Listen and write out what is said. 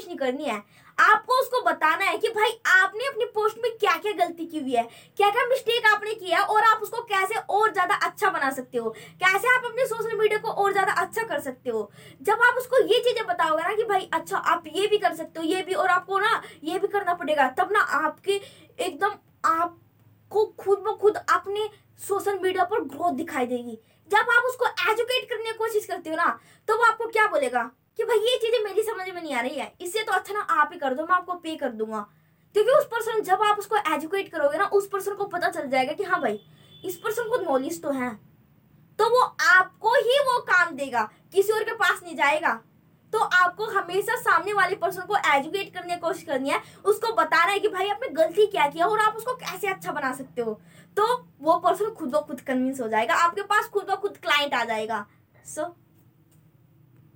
करनी है। आपको उसको बताना है कि भाई, आपने अपनी पोस्ट में क्या क्या गलती की हुई है? क्या क्या मिस्टेक आपने किया और आप उसको कैसे और ज़्यादा अच्छा बना सकते हो? कैसे आप अपने सोशल मीडिया को और ज़्यादा अच्छा कर सकते हो? जब आप उसको ये चीज़ें बताओगे ना कि भाई अच्छा आप ये भी कर सकते हो, ये भी, और आपको ना ये भी करना पड़ेगा, तब ना आपके एकदम आपको खुद ब खुद अपने सोशल मीडिया पर ग्रोथ दिखाई देगी। जब आप उसको एजुकेट करने की कोशिश करते हो ना तो वो आपको क्या बोलेगा? कि भाई ये चीज़ें मेरी समझ में नहीं आ रही है। इससे तो अच्छा ना आप ही कर दो मैं आपको पे कर दूँगा। क्योंकि उस पर्सन जब आप उसको एजुकेट करोगे ना उस पर्सन को पता चल जाएगा कि हाँ भाई इस पर्सन को नॉलेज तो है। तो वो आपको ही वो काम देगा किसी और के पास नहीं जाएगा। तो आपको हमेशा सामने वाले पर्सन को एजुकेट करने की कोशिश करनी है। उसको बताना है कि भाई आपने गलती क्या किया और आप उसको कैसे अच्छा बना सकते हो। तो वो पर्सन खुद ब खुद कन्विंस हो जाएगा आपके पास खुद ब खुद क्लाइंट आ जाएगा। सो so,